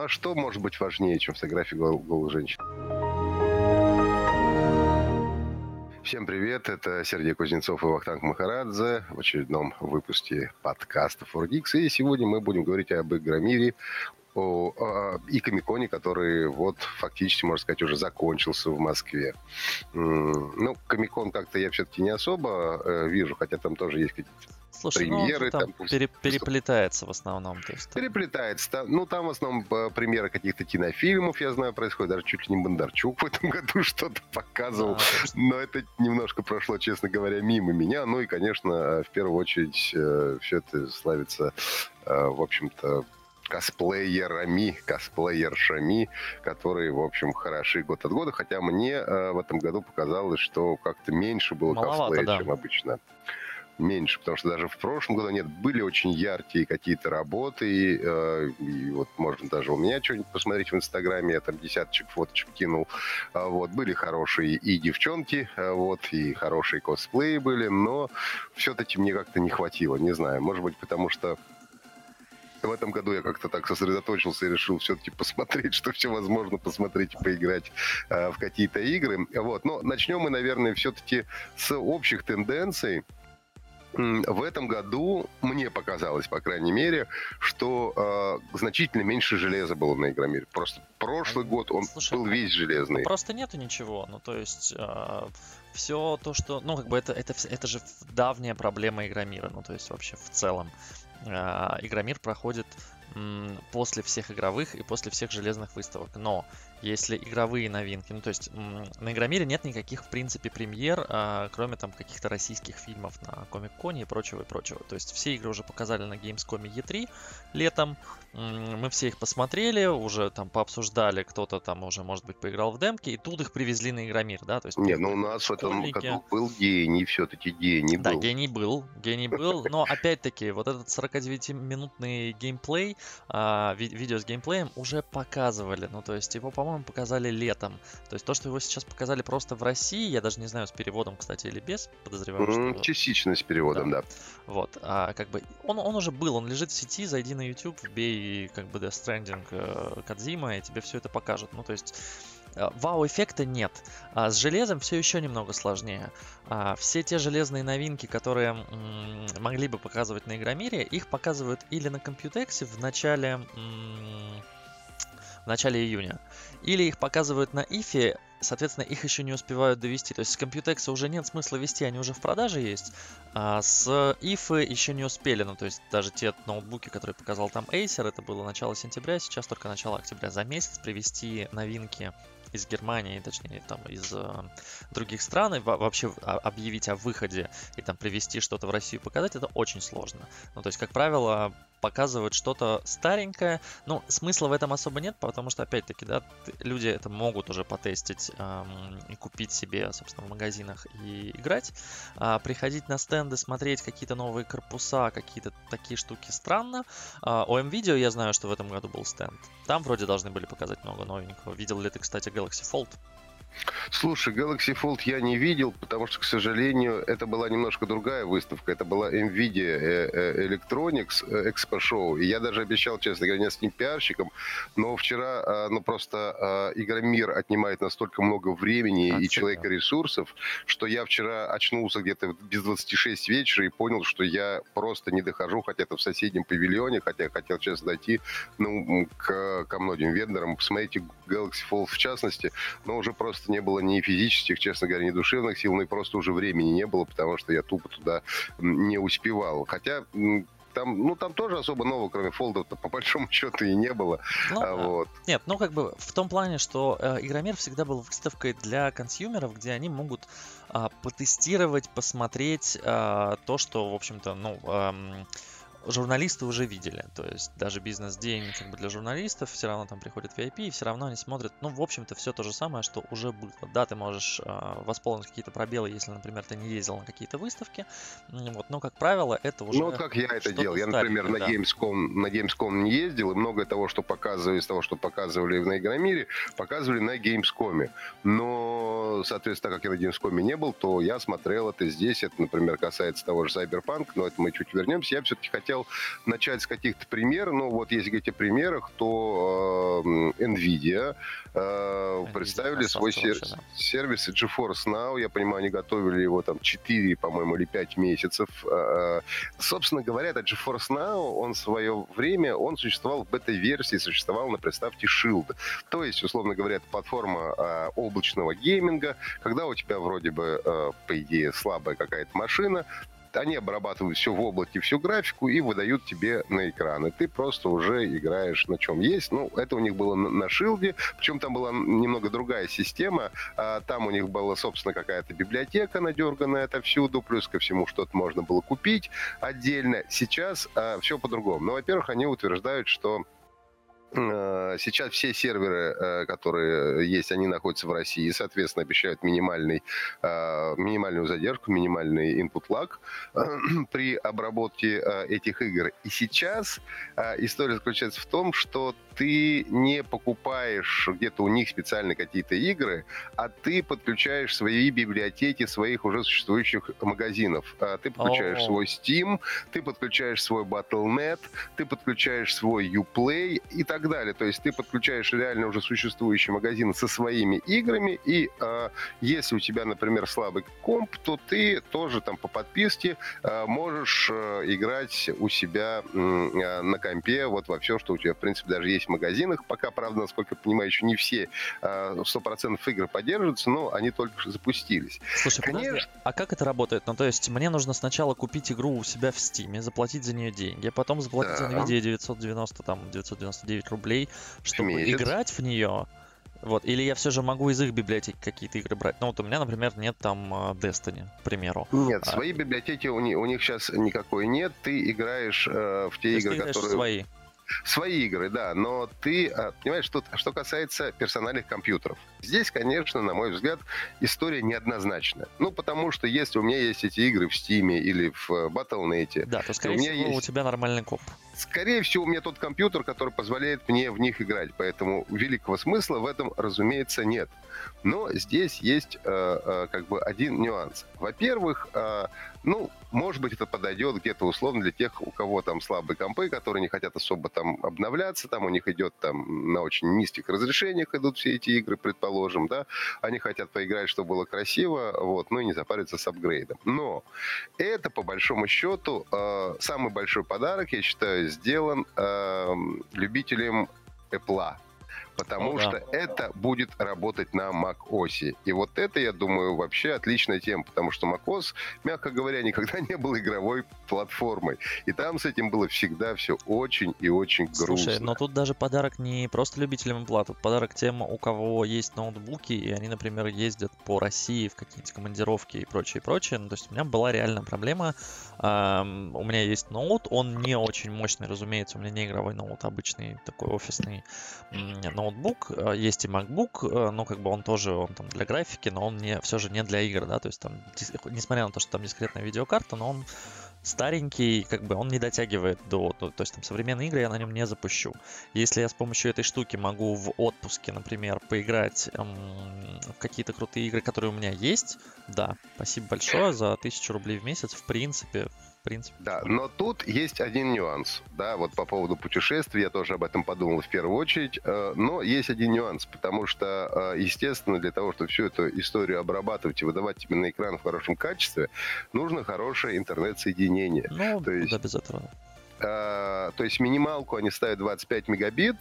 А что может быть важнее, чем фотография гол- голых женщин? Всем привет, это Сергей Кузнецов и Вахтанг Махарадзе в очередном выпуске подкаста 4Geeks. И сегодня мы будем говорить об Игромире, о, о, и Комиконе, который вот фактически, можно сказать, уже закончился в Москве. Ну, Комикон как-то я все-таки не особо э, вижу, хотя там тоже есть какие-то Слушай, ну, премьеры. Ну, там, там пере, переплетается в основном. То есть, там... Переплетается. Там, ну, там в основном э, премьеры каких-то кинофильмов, я знаю, происходит. Даже чуть ли не Бондарчук в этом году что-то показывал. Да, но это немножко прошло, честно говоря, мимо меня. Ну и, конечно, э, в первую очередь э, все это славится, в общем-то, косплеерами, косплеершами, которые, в общем, хороши год от года. Хотя мне э, в этом году показалось, что как-то меньше было Маловато, косплея, да. чем обычно меньше, потому что даже в прошлом году нет, были очень яркие какие-то работы, и, э, и вот можно даже у меня что-нибудь посмотреть в Инстаграме, я там десяточек фоточек кинул, а, вот, были хорошие и девчонки, а, вот, и хорошие косплеи были, но все-таки мне как-то не хватило, не знаю, может быть, потому что в этом году я как-то так сосредоточился и решил все-таки посмотреть, что все возможно посмотреть и поиграть э, в какие-то игры. Вот. Но начнем мы, наверное, все-таки с общих тенденций в этом году мне показалось, по крайней мере, что э, значительно меньше железа было на Игромире. Просто прошлый а, год он Слушай, был весь железный. Просто нету ничего. Ну, то есть э, все то, что... Ну, как бы это, это, это же давняя проблема Игромира. Ну, то есть вообще в целом. Э, Игромир проходит после всех игровых и после всех железных выставок. Но если игровые новинки, ну то есть на Игромире нет никаких, в принципе, премьер, а, кроме там каких-то российских фильмов на Комик-Коне и прочего, и прочего. То есть все игры уже показали на Gamescom E3 летом, мы все их посмотрели, уже там пообсуждали, кто-то там уже, может быть, поиграл в демки, и тут их привезли на Игромир, да? То есть, не, ну у нас в этом году был гений, все-таки гений был. Да, гений был, гений был, но опять-таки вот этот 49-минутный геймплей, а, ви- видео с геймплеем уже показывали. Ну, то есть его, по-моему, показали летом. То есть то, что его сейчас показали просто в России, я даже не знаю, с переводом, кстати, или без, подозреваю, mm, что... Частично с переводом, да. да. Вот, а, как бы, он, он уже был, он лежит в сети, зайди на YouTube, вбей, как бы, Death Stranding э, Кадзима, и тебе все это покажут. Ну, то есть Э, вау-эффекта нет. А с железом все еще немного сложнее. А все те железные новинки, которые м- могли бы показывать на Игромире, их показывают или на Computex в начале, м- начале июня, или их показывают на Ифе, соответственно, их еще не успевают довести. То есть с Computex уже нет смысла вести, они уже в продаже есть. А с Ифы еще не успели. Ну, то есть даже те ноутбуки, которые показал там Acer, это было начало сентября, сейчас только начало октября. За месяц привести новинки из Германии, точнее, там, из э, других стран, и вообще объявить о выходе и там привести что-то в Россию показать, это очень сложно. Ну, то есть, как правило, показывают что-то старенькое. Ну, смысла в этом особо нет, потому что, опять-таки, да, люди это могут уже потестить эм, и купить себе, собственно, в магазинах и играть. А приходить на стенды, смотреть какие-то новые корпуса, какие-то такие штуки странно. А, у MVideo я знаю, что в этом году был стенд. Там вроде должны были показать много новенького. Видел ли ты, кстати, Galaxy Fold? Слушай, Galaxy Fold я не видел, потому что, к сожалению, это была немножко другая выставка. Это была NVIDIA э, э, Electronics э, Expo Show. И я даже обещал, честно говоря, нескольким пиарщикам, но вчера, а, ну, просто а, Игромир отнимает настолько много времени а, и человека ресурсов, что я вчера очнулся где-то без 26 вечера и понял, что я просто не дохожу, хотя это в соседнем павильоне, хотя я хотел сейчас дойти ну, к, ко многим вендорам, посмотрите Galaxy Fold в частности, но уже просто не было ни физических, честно говоря, ни душевных сил, но и просто уже времени не было, потому что я тупо туда не успевал. Хотя там, ну, там тоже особо нового, кроме фолдов, по большому счету и не было. Ну, а, вот. Нет, ну, как бы в том плане, что э, Игромир всегда был выставкой для консюмеров, где они могут э, потестировать, посмотреть э, то, что, в общем-то, ну, э, журналисты уже видели. То есть даже бизнес-день как бы для журналистов, все равно там приходят VIP, и все равно они смотрят, ну, в общем-то, все то же самое, что уже было. Да, ты можешь э, восполнить какие-то пробелы, если, например, ты не ездил на какие-то выставки, вот, но, как правило, это уже... Ну, как я это делал. Я, например, на, Gamescom, на Gamescom не ездил, и многое того, что показывали, из того, что показывали на Игромире, показывали на Gamescom. Но, соответственно, так как я на Gamescom не был, то я смотрел это здесь. Это, например, касается того же Cyberpunk, но это мы чуть вернемся. Я все-таки хотел хотел начать с каких-то примеров. Ну, вот если говорить о примерах, то NVIDIA, э, представили свой сер- да. сервис GeForce Now. Я понимаю, они готовили его там 4, по-моему, или 5 месяцев. Э, собственно говоря, этот GeForce Now, он в свое время, он существовал в бета-версии, существовал на приставке Shield. То есть, условно говоря, это платформа э, облачного гейминга, когда у тебя вроде бы, э, по идее, слабая какая-то машина, они обрабатывают все в облаке, всю графику и выдают тебе на экран. И ты просто уже играешь на чем есть. Ну, это у них было на шилде, причем там была немного другая система. А, там у них была, собственно, какая-то библиотека надерганная отовсюду, плюс ко всему что-то можно было купить отдельно. Сейчас а, все по-другому. Ну, во-первых, они утверждают, что сейчас все серверы, э, которые есть, они находятся в России, и, соответственно, обещают минимальный, э, минимальную задержку, минимальный input lag при обработке этих игр. И сейчас история заключается в том, что ты не покупаешь где-то у них специально какие-то игры, а ты подключаешь свои библиотеки своих уже существующих магазинов. Ты подключаешь oh. свой Steam, ты подключаешь свой Battle.net, ты подключаешь свой Uplay и так так далее. То есть ты подключаешь реально уже существующий магазин со своими играми, и э, если у тебя, например, слабый комп, то ты тоже там по подписке э, можешь э, играть у себя э, на компе вот во все, что у тебя, в принципе, даже есть в магазинах. Пока, правда, насколько я понимаю, еще не все э, 100% игр поддерживаются, но они только что запустились. Слушай, Конечно... подожди, а как это работает? Ну, то есть мне нужно сначала купить игру у себя в Steam, заплатить за нее деньги, потом заплатить да. за NVIDIA 990, там, 999 рублей, чтобы Месяц. играть в нее. Вот, или я все же могу из их библиотеки какие-то игры брать. Ну, вот у меня, например, нет там а, Destiny, к примеру. Нет, а... свои библиотеки у них, у них сейчас никакой нет. Ты играешь э, в те То игры, которые... свои. Свои игры, да, но ты, а, понимаешь, что, что касается персональных компьютеров. Здесь, конечно, на мой взгляд, история неоднозначная. Ну, потому что если у меня есть эти игры в Steam или в э, Battle.net... Да, то, скорее всего, есть... у тебя нормальный комп. Скорее всего, у меня тот компьютер, который позволяет мне в них играть, поэтому великого смысла в этом, разумеется, нет. Но здесь есть э, э, как бы один нюанс. Во-первых, э, ну, может быть, это подойдет где-то условно для тех, у кого там слабые компы, которые не хотят особо там обновляться, там у них идет там на очень низких разрешениях идут все эти игры, предположим, да, они хотят поиграть, чтобы было красиво, вот, ну и не запариться с апгрейдом. Но это, по большому счету, э, самый большой подарок, я считаю, сделан э, любителям Apple потому О, что да. это будет работать на macOS. И вот это, я думаю, вообще отличная тема, потому что macOS, мягко говоря, никогда не был игровой платформой. И там с этим было всегда все очень и очень грустно. Слушай, но тут даже подарок не просто любителям тут подарок тем, у кого есть ноутбуки, и они, например, ездят по России в какие-то командировки и прочее, прочее. Ну, то есть у меня была реальная проблема. Um, у меня есть ноут, он не очень мощный, разумеется, у меня не игровой ноут, обычный такой офисный ноут ноутбук, э, есть и MacBook, э, но как бы он тоже он там для графики, но он не, все же не для игр, да, то есть там, несмотря на то, что там дискретная видеокарта, но он старенький, как бы он не дотягивает до, до, то есть там современные игры я на нем не запущу. Если я с помощью этой штуки могу в отпуске, например, поиграть эм, в какие-то крутые игры, которые у меня есть, да, спасибо большое за тысячу рублей в месяц, в принципе, принципе. Да, но тут есть один нюанс, да, вот по поводу путешествий, я тоже об этом подумал в первую очередь, э, но есть один нюанс, потому что, э, естественно, для того, чтобы всю эту историю обрабатывать и выдавать тебе на экран в хорошем качестве, нужно хорошее интернет-соединение. Ну, то есть, да, без этого. Э, то есть минималку они ставят 25 мегабит,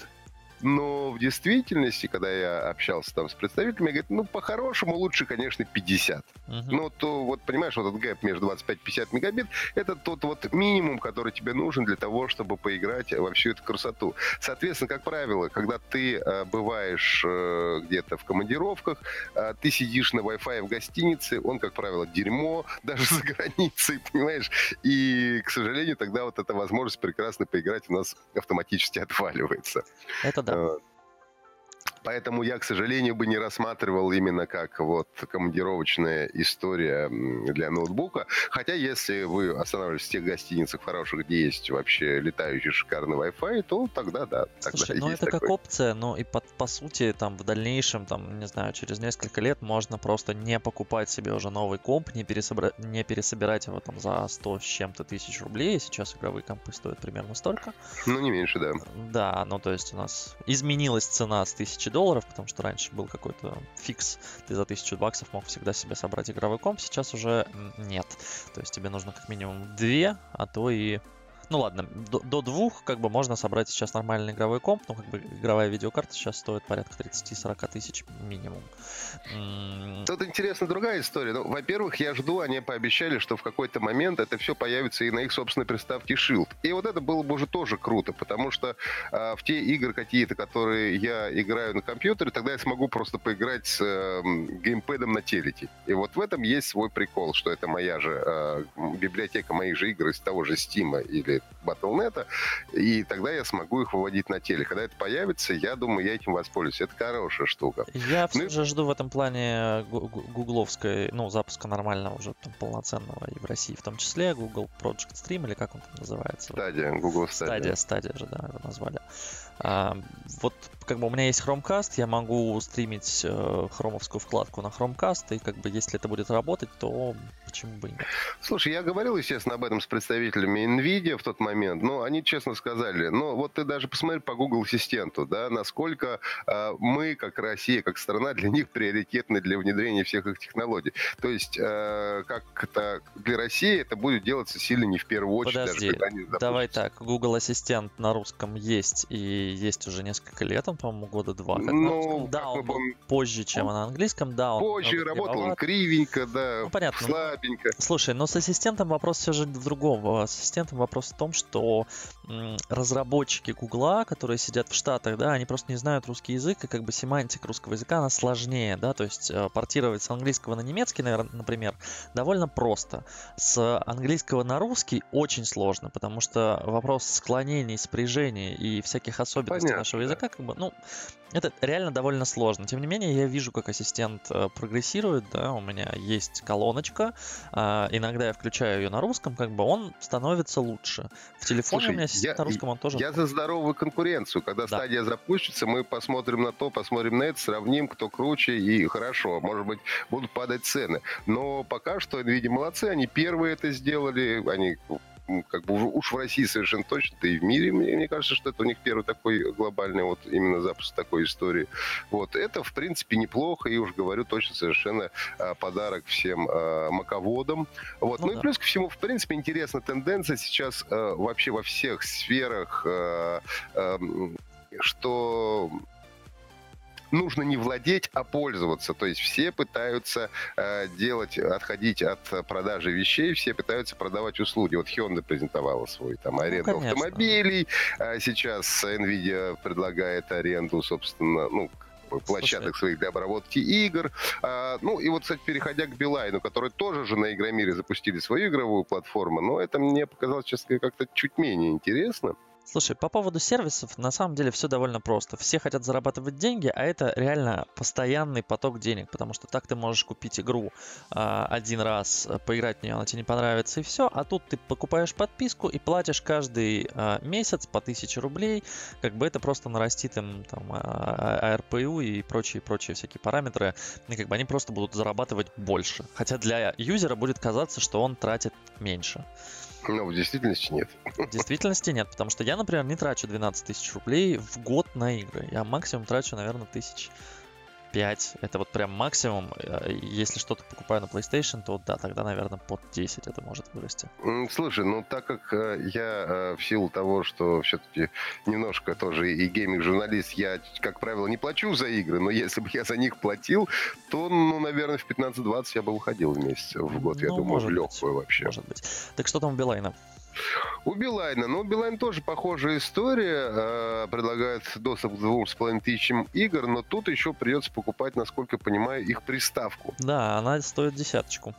но в действительности, когда я общался там с представителями, говорят, ну, по-хорошему лучше, конечно, 50. Uh-huh. Ну, то вот, понимаешь, вот этот гэп между 25 и 50 мегабит, это тот вот минимум, который тебе нужен для того, чтобы поиграть во всю эту красоту. Соответственно, как правило, когда ты э, бываешь э, где-то в командировках, э, ты сидишь на Wi-Fi в гостинице, он, как правило, дерьмо, даже за границей, понимаешь? И, к сожалению, тогда вот эта возможность прекрасно поиграть у нас автоматически отваливается. Это да. Поэтому я, к сожалению, бы не рассматривал именно как вот командировочная история для ноутбука. Хотя, если вы останавливаетесь в тех гостиницах хороших, где есть вообще летающий шикарный Wi-Fi, то тогда да. Тогда Слушай, ну это такой. как опция, но и по, по сути там в дальнейшем, там, не знаю, через несколько лет можно просто не покупать себе уже новый комп, не, пересобра... не пересобирать его там за 100 с чем-то тысяч рублей. Сейчас игровые компы стоят примерно столько. Ну, не меньше, да. Да, ну то есть у нас изменилась цена с 1000 долларов, потому что раньше был какой-то фикс, ты за 1000 баксов мог всегда себе собрать игровой комп, сейчас уже нет. То есть тебе нужно как минимум две, а то и ну ладно, до, до двух как бы можно собрать сейчас нормальный игровой комп, но как бы игровая видеокарта сейчас стоит порядка 30-40 тысяч минимум. Тут интересна другая история. Ну, во-первых, я жду, они пообещали, что в какой-то момент это все появится и на их собственной приставке Shield. И вот это было бы уже тоже круто, потому что а, в те игры какие-то, которые я играю на компьютере, тогда я смогу просто поиграть с э, геймпэдом на телеке. И вот в этом есть свой прикол, что это моя же э, библиотека моих же игр из того же Steam или Battle.net, и тогда я смогу их выводить на теле. Когда это появится, я думаю, я этим воспользуюсь. Это хорошая штука. Я ну, все же жду в этом плане гугловской, ну, запуска нормального уже там, полноценного и в России в том числе, Google Project Stream, или как он там называется? Стадия, Google Стадия. Стадия, стадия же, да, его назвали. А, вот как бы у меня есть Chromecast, я могу стримить э, хромовскую вкладку на Chromecast, и как бы если это будет работать, то почему бы и нет. Слушай, я говорил, естественно, об этом с представителями NVIDIA в тот момент, но они честно сказали, ну вот ты даже посмотри по Google Ассистенту, да, насколько э, мы, как Россия, как страна, для них приоритетны для внедрения всех их технологий. То есть, э, как это для России это будет делаться сильно не в первую очередь. Подожди, даже, они давай так, Google Ассистент на русском есть и есть уже несколько лет, он, по-моему, года два. Как ну, да, он был позже, чем на английском, да. Он позже работал он кривенько, да, ну, понятно. Слабенько. Слушай, но с ассистентом вопрос все же в другом. С ассистентом вопрос в том, что разработчики Гугла, которые сидят в Штатах, да, они просто не знают русский язык, и как бы семантика русского языка, она сложнее, да, то есть э, портировать с английского на немецкий, наверное, например, довольно просто. С английского на русский очень сложно, потому что вопрос склонений, спряжений и всяких особенностей Понятно, нашего языка, как бы, ну, это реально довольно сложно. Тем не менее, я вижу, как ассистент э, прогрессирует, да, у меня есть колоночка, э, иногда я включаю ее на русском, как бы он становится лучше. В телефоне Слушай, у меня ассистент я, на русском, он тоже... Я за здоровую конкуренцию. Когда да. стадия запустится, мы посмотрим на то, посмотрим на это, сравним, кто круче, и хорошо, может быть, будут падать цены. Но пока что, NVIDIA молодцы, они первые это сделали, они как бы уж в России совершенно точно, да и в мире, мне, мне кажется, что это у них первый такой глобальный вот именно запуск такой истории. Вот это, в принципе, неплохо, и уж говорю точно совершенно а, подарок всем а, маководам. Вот. Ну, ну да. и плюс ко всему, в принципе, интересна тенденция сейчас а, вообще во всех сферах, что нужно не владеть, а пользоваться. То есть все пытаются э, делать, отходить от продажи вещей, все пытаются продавать услуги. Вот Hyundai презентовала свой там ну, аренду ну, автомобилей. А сейчас Nvidia предлагает аренду, собственно, ну, площадок Слушай. своих для обработки игр. А, ну и вот, кстати, переходя к Билайну, который тоже же на Игромире запустили свою игровую платформу, но это мне показалось, честно как-то чуть менее интересно. Слушай, по поводу сервисов, на самом деле все довольно просто. Все хотят зарабатывать деньги, а это реально постоянный поток денег, потому что так ты можешь купить игру э, один раз, поиграть в нее, она тебе не понравится и все, а тут ты покупаешь подписку и платишь каждый э, месяц по 1000 рублей, как бы это просто нарастит им там ARPU и прочие-прочие всякие параметры, и как бы они просто будут зарабатывать больше. Хотя для юзера будет казаться, что он тратит меньше. Но в действительности нет. В действительности нет, потому что я, например, не трачу 12 тысяч рублей в год на игры. Я максимум трачу, наверное, тысяч 5. Это вот прям максимум. Э, если что-то покупаю на PlayStation, то да, тогда, наверное, под 10 это может вырасти. Слушай, ну так как э, я э, в силу того, что все-таки немножко тоже и gaming-журналист, я, как правило, не плачу за игры, но если бы я за них платил, то, ну, наверное, в 15-20 я бы выходил в месяц, в год, я ну, думаю, в легкую вообще. Может быть. Так что там у Билайна? У Билайна, ну, Билайн тоже похожая история, э, предлагает доступ к двум с половиной тысячам игр, но тут еще придется покупать, насколько я понимаю, их приставку. Да, она стоит десяточку.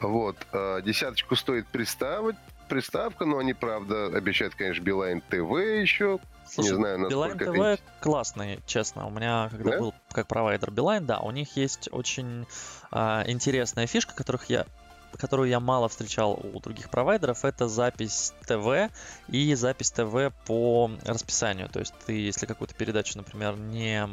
Вот, э, десяточку стоит приставать, приставка, но они, правда, обещают, конечно, Билайн ТВ еще. Слушай, не знаю, Билайн насколько ТВ это... классный, честно. У меня, когда Да? был как провайдер Билайн, да, у них есть очень а, интересная фишка, которых я которую я мало встречал у других провайдеров, это запись ТВ и запись ТВ по расписанию. То есть ты, если какую-то передачу, например, не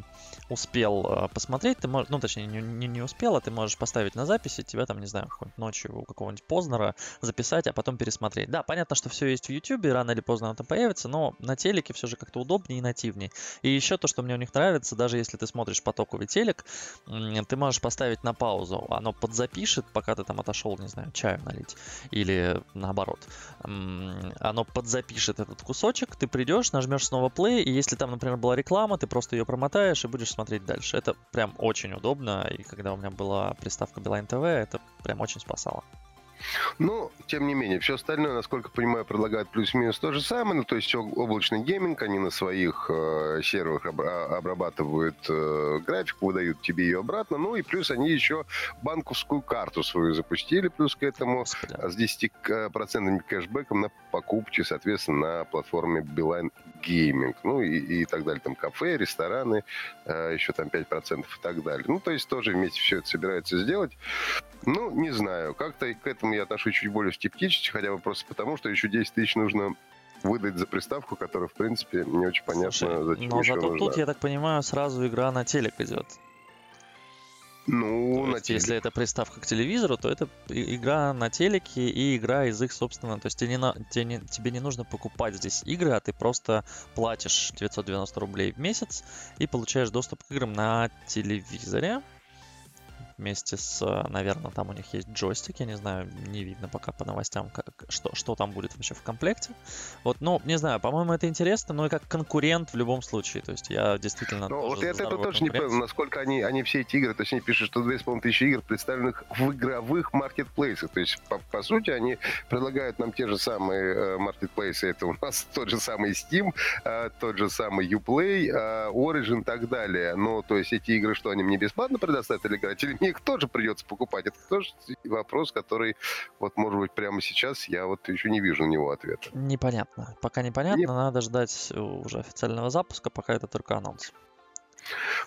успел э, посмотреть, ты можешь, ну, точнее, не, не, не успел, а ты можешь поставить на запись, тебя там, не знаю, какой-нибудь ночью у какого-нибудь Познера записать, а потом пересмотреть. Да, понятно, что все есть в YouTube, рано или поздно оно там появится, но на телеке все же как-то удобнее и нативнее. И еще то, что мне у них нравится, даже если ты смотришь потоковый телек, ты можешь поставить на паузу, оно подзапишет, пока ты там отошел, не знаю, чаю налить, или наоборот. Оно подзапишет этот кусочек, ты придешь, нажмешь снова play, и если там, например, была реклама, ты просто ее промотаешь и будешь смотреть дальше. Это прям очень удобно, и когда у меня была приставка Beeline TV, это прям очень спасало. Но, тем не менее, все остальное, насколько понимаю, предлагают плюс-минус то же самое. Ну, то есть об- облачный гейминг, они на своих э, серверах обра- обрабатывают э, графику, выдают тебе ее обратно. Ну и плюс они еще банковскую карту свою запустили, плюс к этому с 10% кэшбэком на покупки, соответственно, на платформе Beeline Gaming. Ну и, и так далее. Там кафе, рестораны, э, еще там 5% и так далее. Ну, то есть тоже вместе все это собирается сделать. Ну, не знаю. Как-то к этому я отношусь чуть более скептически, хотя бы просто потому, что еще 10 тысяч нужно выдать за приставку, которая, в принципе, не очень понятно, Слушай, зачем но еще зато нужна. тут, я так понимаю, сразу игра на телек идет. Ну, То на есть, теле- если это приставка к телевизору, то это игра на телеке и игра из их собственного. То есть тебе не, на- тебе не, тебе не нужно покупать здесь игры, а ты просто платишь 990 рублей в месяц и получаешь доступ к играм на телевизоре. Вместе с, наверное, там у них есть джойстик, я не знаю, не видно пока по новостям, как, что, что там будет вообще в комплекте. Вот, ну, не знаю, по-моему, это интересно, но и как конкурент в любом случае. То есть я действительно Ну, вот это здоровую тоже не понял, насколько они, они все эти игры, то есть они пишут, что 2500 игр, представленных в игровых маркетплейсах. То есть, по, по сути, они предлагают нам те же самые э, маркетплейсы. Это у нас тот же самый Steam, э, тот же самый Uplay, э, Origin и так далее. Но, то есть, эти игры, что они мне бесплатно предоставят или играть, или их тоже придется покупать? Это тоже вопрос, который, вот, может быть, прямо сейчас я вот еще не вижу на него ответа. Непонятно. Пока непонятно, Не- надо ждать э, уже официального запуска, пока это только анонс.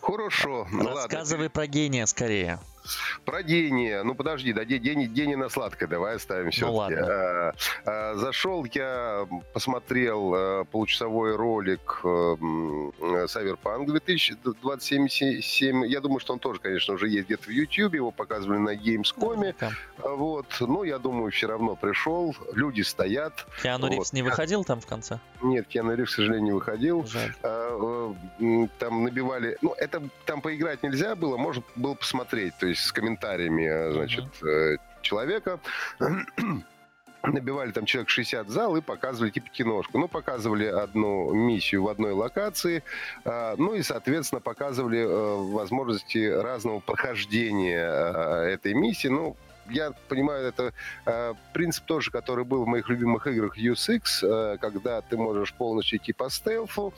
Хорошо, ну ладно. Рассказывай про гения скорее. Про Дени. Ну, подожди, да, Де- Дени, Дени на сладкое давай оставим все-таки. ладно. зашел я, посмотрел э, получасовой ролик э, Cyberpunk 2027. Я думаю, что он тоже, конечно, уже есть где-то в YouTube. Его показывали на Gamescom. Наверняка. Вот. Но я думаю, все равно пришел. Люди стоят. Киану Вот. Ривз не выходил там в конце? Нет, Киану Ривз, к сожалению, не выходил. Жаль. А, э, там набивали, ну это там поиграть нельзя было, можно было посмотреть, то есть с комментариями, э, значит, э, человека. Набивали там человек 60 в зал и показывали типа киношку. Ну, показывали одну миссию в одной локации, а, ну и, соответственно, показывали э, возможности разного прохождения э, этой миссии. Ну, я понимаю, это э, принцип тоже, который был в моих любимых играх Deus Ex, э, когда ты можешь полностью идти по стелфу,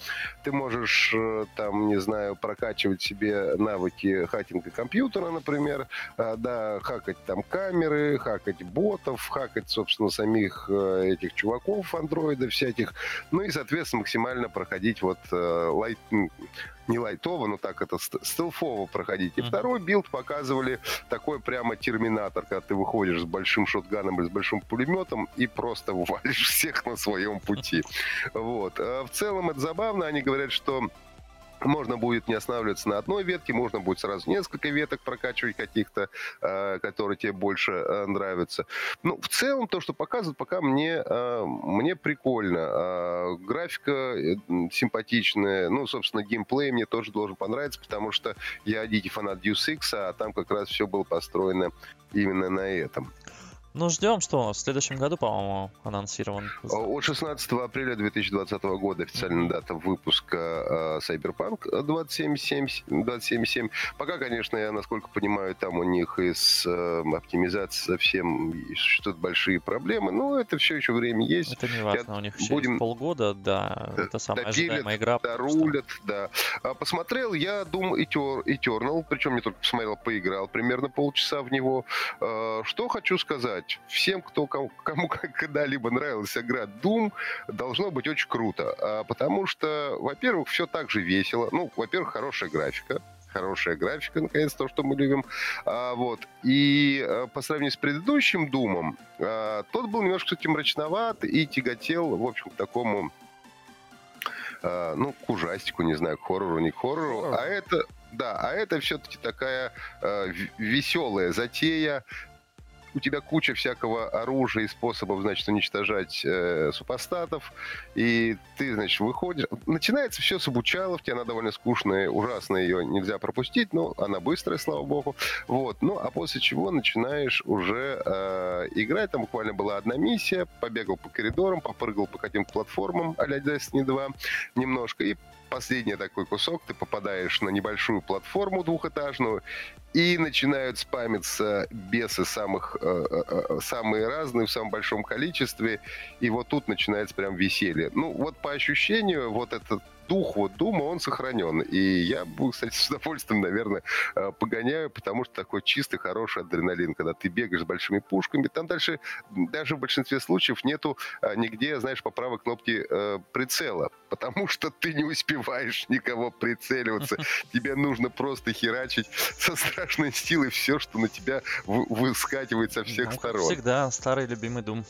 ты можешь э, там, не знаю, прокачивать себе навыки хакинга компьютера, например, э, да, хакать там камеры, хакать ботов, хакать, собственно, самих э, этих чуваков, андроидов всяких, ну и, соответственно, максимально проходить вот э, light, не лайтово, но так это ст- стелфово проходить. И Мгм. второй билд показывали такой прямо терминатор, когда ты выходишь с большим шотганом или с большим пулеметом и просто валишь всех на своем пути. Вот. А В целом это забавно. Они говорят, что можно будет не останавливаться на одной ветке, можно будет сразу несколько веток прокачивать каких-то, э, которые тебе больше э, нравятся. Ну, в целом, то, что показывают, пока мне, э, мне прикольно. А, графика э, симпатичная. Ну, собственно, геймплей мне тоже должен понравиться, потому что я дикий фанат Deus Ex, а там как раз все было построено именно на этом. Ну, ждем, что в следующем году, по-моему, анонсирован. А, От 16 апреля 2020 года официальная дата выпуска э, Cyberpunk 2077. 2077. Пока, конечно, я, насколько понимаю, там у них и с э, оптимизацией совсем что-то большие проблемы. Но это все еще время есть. Это не важно, у них еще будем- полгода, да, Да, это самая допилят, ожидаемая игра. Да, потому что- да. А посмотрел я Doom Eternal, причем не только посмотрел, поиграл примерно полчаса в него. Э, Что хочу сказать. Всем, кто кому, кому когда-либо нравилась игра Doom, должно быть очень круто. А, потому что, во-первых, все так же весело. Ну, во-первых, хорошая графика хорошая графика, наконец, то, что мы любим. А, вот. И а, по сравнению с предыдущим Думом, а, тот был немножко, кстати, мрачноват и тяготел, в общем, к такому а, ну, к ужастику, не знаю, к хоррору, не к хоррору. А это, да, а это все-таки такая э, веселая затея, у тебя куча всякого оружия и способов, значит, уничтожать э, супостатов, и ты, значит, выходишь. Начинается все с обучаловки, она довольно скучная, ужасная, ее нельзя пропустить, но она быстрая, слава богу. Вот. Ну, а после чего начинаешь уже э, играть. Там буквально была одна миссия, побегал по коридорам, попрыгал по каким-то платформам а-ля Destiny 2 немножко, и последний такой кусок, ты попадаешь на небольшую платформу двухэтажную, и начинают спамиться бесы самых, э, э, э, самые разные, в самом большом количестве, и вот тут начинается прям веселье. Ну, вот по ощущению, вот этот дух вот Дума, он сохранен. И я, кстати, с удовольствием, наверное, э, погоняю, потому что такой чистый, хороший адреналин, когда ты бегаешь с большими пушками. Там дальше даже в большинстве случаев нету э, нигде, знаешь, по правой кнопке э, прицела, потому что ты не успеваешь никого прицеливаться. Тебе нужно просто херачить со страшной силой все, что на тебя выскакивает со всех ну, сторон. всегда, старый любимый Дум.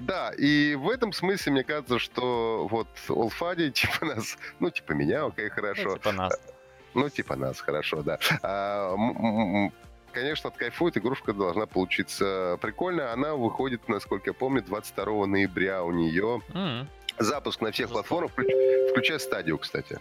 Да, и в этом смысле мне кажется, что вот Олфади, типа нас, ну, типа меня, окей, хорошо. Ну, типа нас. Ну, типа нас, хорошо, да. А, конечно, откайфует, игрушка должна получиться прикольная. Она выходит, насколько я помню, 22 ноября у нее. Mm-hmm. Запуск на всех платформах, включ... включая стадию, кстати.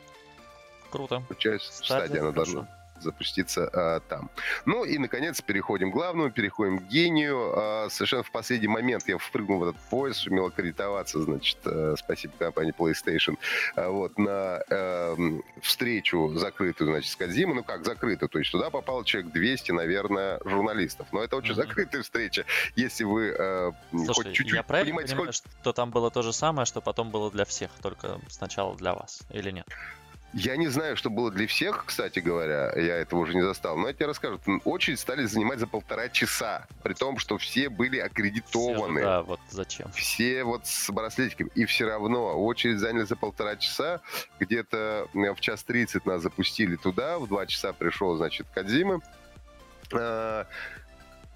Круто. Включая стадию, она должна запуститься а, там. Ну и, наконец, переходим к главному, переходим к гению. А, совершенно в последний момент я впрыгнул в этот поезд, сумел аккредитоваться, значит, а, спасибо компании PlayStation, а, вот, на а, встречу закрытую, значит, с Кадзимой. Ну как закрытую? То есть туда попало человек 200, наверное, журналистов. Но это очень mm-hmm. закрытая встреча. Если вы а, Слушай, хоть чуть-чуть я правильно понимаете, понимаю, сколько... что там было то же самое, что потом было для всех, только сначала для вас, или нет? Я не знаю, что было для всех, кстати говоря, я этого уже не застал, но я тебе расскажу. Очередь стали занимать за полтора часа, при том, что все были аккредитованы. Все, да, вот зачем. Все вот с браслетиками. И все равно очередь заняли за полтора часа. Где-то в час тридцать нас запустили туда, в два часа пришел, значит, Кадзима.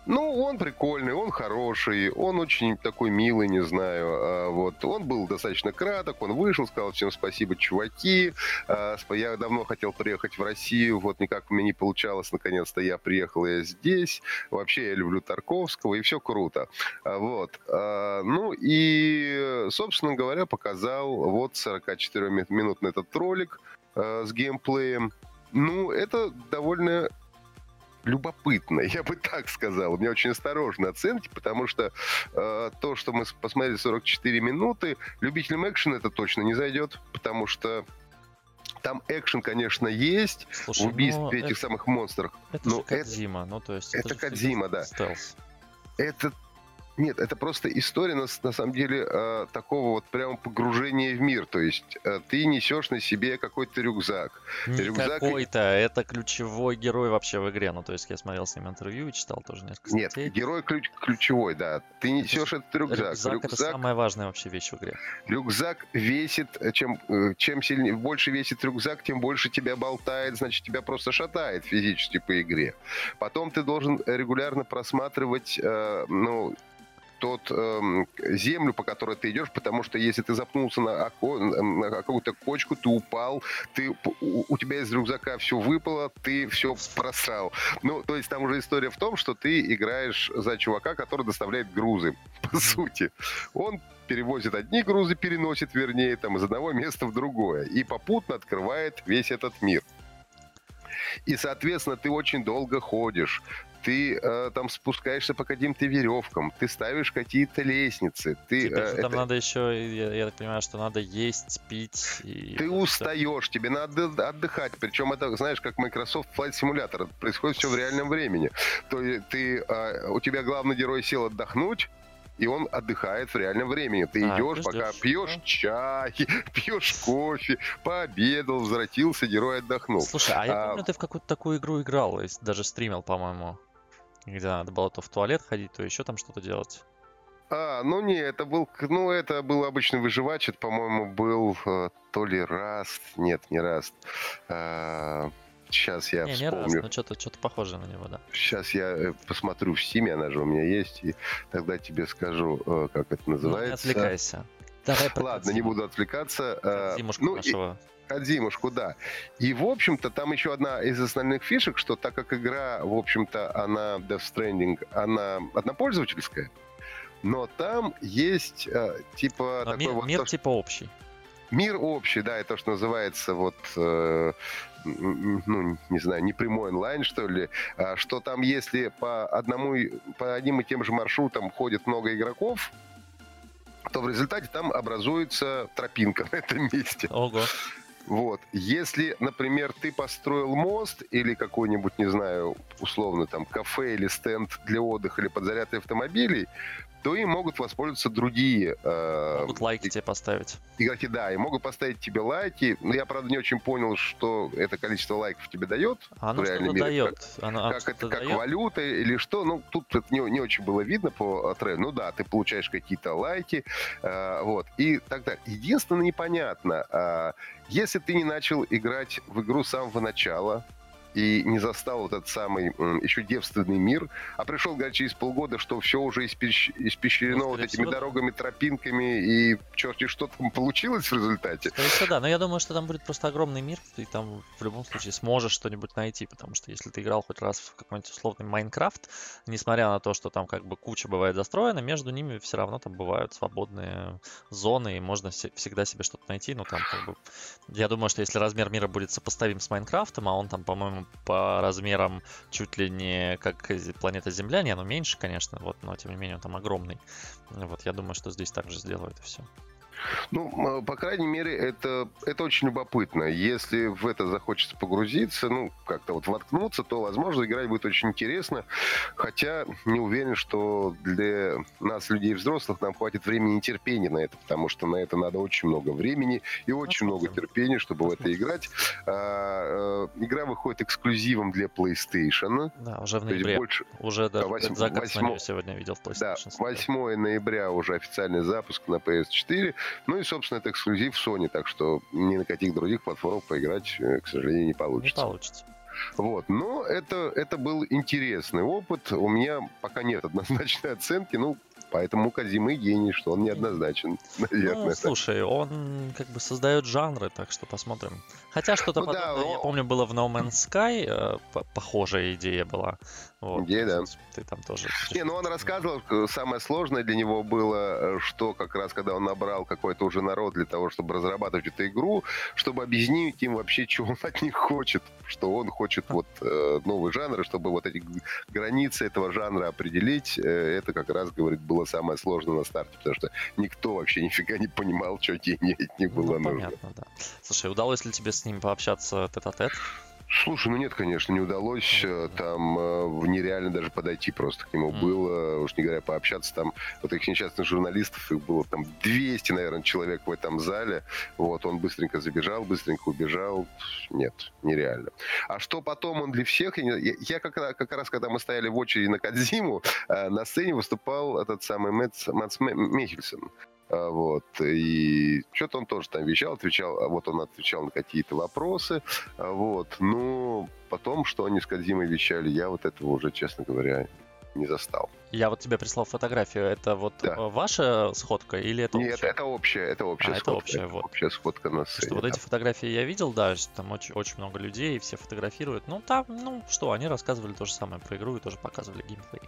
Ну, он прикольный, он хороший, он очень такой милый, не знаю. А, вот, он был достаточно краток, он вышел, сказал всем спасибо, чуваки. А, я давно хотел приехать в Россию, вот никак у меня не получалось, наконец-то я приехал, я здесь. Вообще я люблю Тарковского, и все круто. А, вот. Ну и, собственно говоря, показал вот 44-минутный этот ролик с геймплеем. Ну, это довольно любопытно, я бы так сказал. У меня очень осторожные оценки, потому что э, то, что мы посмотрели 44 минуты, любителям экшена это точно не зайдет, потому что там экшен, конечно, есть Слушай, в убийстве этих это, самых монстров. Это но же Кадзима, ну то есть... Это, это Кадзима, да. Стелс. Это нет, это просто история, на, на самом деле, э, такого вот прямо погружения в мир. То есть э, ты несешь на себе какой-то рюкзак. Не рюкзак... какой-то, это ключевой герой вообще в игре. Ну, то есть я смотрел с ним интервью и читал тоже несколько статей. Нет, герой ключ, ключевой, да. Ты несешь этот рюкзак. Рюкзак, рюкзак это самая важная вообще вещь в игре. Рюкзак весит, э, чем, э, чем сильнее, больше весит рюкзак, тем больше тебя болтает, значит, тебя просто шатает физически по игре. Потом ты должен регулярно просматривать, э, ну, тот эм, землю, по которой ты идешь, потому что если ты запнулся на, око, на какую-то кочку, ты упал, ты, у, у тебя из рюкзака все выпало, ты все просрал. Ну, то есть там уже история в том, что ты играешь за чувака, который доставляет грузы, по сути. Он перевозит одни грузы, переносит, вернее, там, из одного места в другое. И попутно открывает весь этот мир. И, соответственно, ты очень долго ходишь, ты э, там спускаешься по каким-то веревкам, ты ставишь какие-то лестницы. Ты, тебе э, там это... надо еще, я, я так понимаю, что надо есть, пить. И ты устаешь, тебе надо отдыхать. Причем это, знаешь, как Microsoft Flight Simulator, происходит все в реальном времени. То есть ты, э, у тебя главный герой сел отдохнуть, и он отдыхает в реальном времени. Ты а, идешь, пока пьешь да? чай, пьешь кофе, пообедал, возвратился, герой отдохнул. Слушай, а я а... помню, ты в какую-то такую игру играл, даже стримил, по-моему. где надо было то в туалет ходить, то еще там что-то делать. А, ну не, это был, ну это был обычный выживач, это, по-моему, был э, то ли Раст, нет, не Раст. А, сейчас я не, вспомню. Не Раст, но что-то, что-то похоже на него, да. Сейчас я э, посмотрю в Стиме, она же у меня есть, и тогда тебе скажу, э, как это называется. Ну, не отвлекайся. Давай Ладно, не буду отвлекаться. Зимушку ну, нашего. Кадзимушку, да. И, в общем-то, там еще одна из основных фишек, что так как игра, в общем-то, она Death Stranding, она однопользовательская, но там есть э, типа но такой мир, вот... Мир то, типа общий. Мир общий, да, это то, что называется вот... Э, ну, не знаю, не прямой онлайн, что ли, а что там, если по одному, по одним и тем же маршрутам ходит много игроков, то в результате там образуется тропинка на этом месте. Ого. Вот. Если, например, ты построил мост или какой-нибудь, не знаю, условно там кафе или стенд для отдыха или подзарядки автомобилей, то им могут воспользоваться другие... Э, могут лайки и, тебе поставить. Игроки, да, и могут поставить тебе лайки. Но я, правда, не очень понял, что это количество лайков тебе дает. Оно в реальном мире. дает. Как, Оно как это, как дает. валюта или что. Ну, тут это не, не очень было видно по тренду. Ну да, ты получаешь какие-то лайки, э, вот, и так далее. Единственное непонятно, э, если ты не начал играть в игру с самого начала, и не застал вот этот самый еще девственный мир, а пришел, говорит, через полгода, что все уже испещ... испещрено ну, вот этими всего, дорогами, тропинками, и черти что там получилось в результате. Скорее всего, да, но я думаю, что там будет просто огромный мир, ты там в любом случае сможешь что-нибудь найти, потому что если ты играл хоть раз в какой-нибудь условный Майнкрафт, несмотря на то, что там как бы куча бывает застроена, между ними все равно там бывают свободные зоны, и можно всегда себе что-то найти, но там как бы... Я думаю, что если размер мира будет сопоставим с Майнкрафтом, а он там, по-моему, по размерам чуть ли не как планета Земля, не, оно меньше, конечно, вот, но тем не менее он там огромный. Вот, я думаю, что здесь также сделают и все. Ну, по крайней мере, это, это очень любопытно. Если в это захочется погрузиться, ну, как-то вот воткнуться, то, возможно, играть будет очень интересно. Хотя не уверен, что для нас, людей взрослых, нам хватит времени и терпения на это, потому что на это надо очень много времени и очень много терпения, чтобы в это играть. А, а, игра выходит эксклюзивом для PlayStation. Да, уже в ноябре. Больше... Уже даже 8... заказ 8... на сегодня видел в PlayStation. Да, 8 ноября уже официальный запуск на PS4. Ну и, собственно, это эксклюзив Sony, так что ни на каких других платформах поиграть, э, к сожалению, не получится. Не получится. Вот. Но это, это был интересный опыт. У меня пока нет однозначной оценки. Ну, Поэтому Казимы гений, что он неоднозначен, наверное. Ну, слушай, он как бы создает жанры, так что посмотрим. Хотя что-то ну, подобное, да, я помню, было в No Man's Sky, э, похожая идея была. Вот, идея, да. Ты там тоже... Не, ну он рассказывал, самое сложное для него было, что как раз когда он набрал какой-то уже народ для того, чтобы разрабатывать эту игру, чтобы объяснить им вообще, чего он от них хочет. Что он хочет вот э, новый жанр, чтобы вот эти границы этого жанра определить, э, это как раз, говорит, было самое сложное на старте, потому что никто вообще нифига не понимал, что тебе них было ну, нужно. Понятно, да. Слушай, удалось ли тебе с ним пообщаться тет-а-тет? Слушай, ну нет, конечно, не удалось. Там э, нереально даже подойти просто к нему mm. было. Уж не говоря, пообщаться там. Вот этих несчастных журналистов, их было там 200, наверное, человек в этом зале. Вот, он быстренько забежал, быстренько убежал. Нет, нереально. А что потом он для всех? Я, я как, как раз, когда мы стояли в очереди на Кадзиму, э, на сцене выступал этот самый Мэтс, Матс Михельсон. А, вот. И что-то он тоже там вещал, отвечал, а вот он отвечал на какие-то вопросы. А, вот. Но потом, что они с Кадзимой вещали, я вот этого уже, честно говоря, не застал. Я вот тебе прислал фотографию. Это вот да. ваша сходка или это Нет, общая? это общая, это общая а, сходка. Это общая, вот. общая сходка на сцене. Что вот эти фотографии я видел, да, там очень, очень много людей, все фотографируют. Ну, там, ну, что, они рассказывали то же самое про игру и тоже показывали геймплей.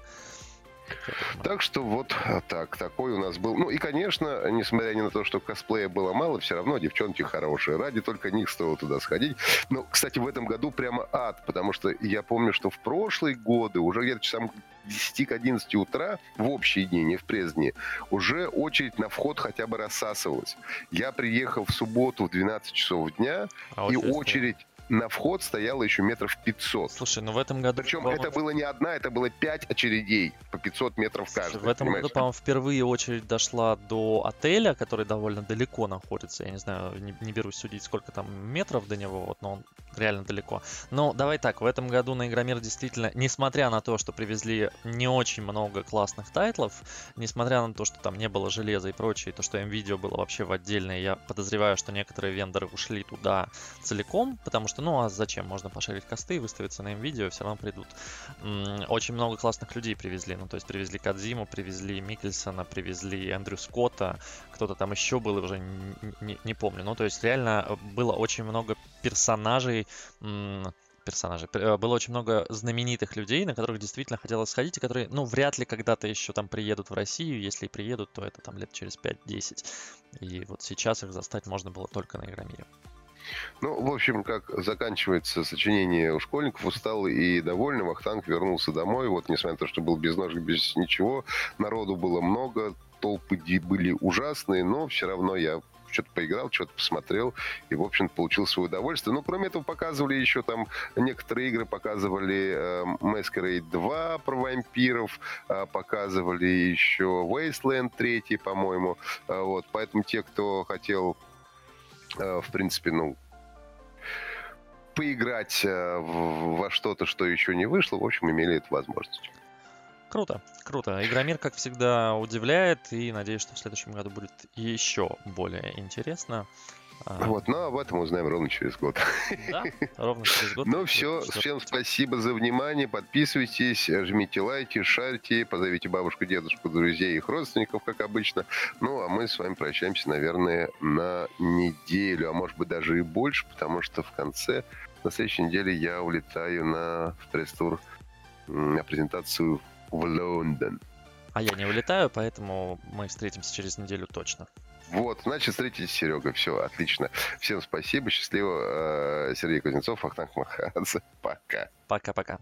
Так что вот а, так, такой у нас был. Ну и, конечно, несмотря ни на то, что косплея было мало, все равно девчонки хорошие. Ради только них стоило туда сходить. Но, кстати, в этом году прямо ад, потому что я помню, что в прошлые годы, уже где-то часам 10 к 11 утра, в общие дни, не в прездни, уже очередь на вход хотя бы рассасывалась. Я приехал в субботу в 12 часов дня, а и очередь на вход стояло еще метров 500. Слушай, ну в этом году... Причем это было не одна, это было 5 очередей по 500 метров каждый. В этом году, по-моему, впервые очередь дошла до отеля, который довольно далеко находится. Я не знаю, не, не берусь судить, сколько там метров до него, вот, но он реально далеко. Но давай так, в этом году на Игромир действительно, несмотря на то, что привезли не очень много классных тайтлов, несмотря на то, что там не было железа и прочее, то, что видео было вообще в отдельное, я подозреваю, что некоторые вендоры ушли туда целиком, потому что, ну а зачем? Можно пошарить косты, выставиться на видео, все равно придут. Очень много классных людей привезли, ну то есть привезли Кадзиму, привезли Микельсона, привезли Эндрю Скотта, кто-то там еще был, уже не, не, помню. Ну то есть реально было очень много персонажей, персонажей. Э, было очень много знаменитых людей, на которых действительно хотелось сходить, и которые, ну, вряд ли когда-то еще там приедут в Россию. Если и приедут, то это там лет через 5-10. И вот сейчас их застать можно было только на Игромире. Ну, в общем, как заканчивается сочинение у школьников, устал и довольный, Вахтанг вернулся домой, вот, несмотря на то, что был без ножек, без ничего, народу было много, толпы были ужасные, но все равно я что-то поиграл, что-то посмотрел и, в общем получил свое удовольствие. Ну, кроме этого, показывали еще там некоторые игры, показывали э, Masquerade 2 про вампиров, э, показывали еще Wasteland 3, по-моему. Э, вот, поэтому те, кто хотел, в принципе, ну, поиграть э, во что-то, что еще не вышло, в общем, имели эту возможность. Круто, круто. Игромир, как всегда, удивляет, и надеюсь, что в следующем году будет еще более интересно. А, вот, но об этом узнаем ровно через год. Да, ровно через год. Ну все, всем спасибо за внимание. Подписывайтесь, жмите лайки, шарьте, позовите бабушку, дедушку, друзей, их родственников, как обычно. Ну, а мы с вами прощаемся, наверное, на неделю, а может быть даже и больше, потому что в конце, на следующей неделе я улетаю на пресс-тур на презентацию в Лондон. А я не улетаю, поэтому мы встретимся через неделю точно. Вот, значит, встретитесь с Серегой. Все, отлично. Всем спасибо, счастливо. Э, Сергей Кузнецов, Ахтанг Махадзе. Пока. Пока-пока.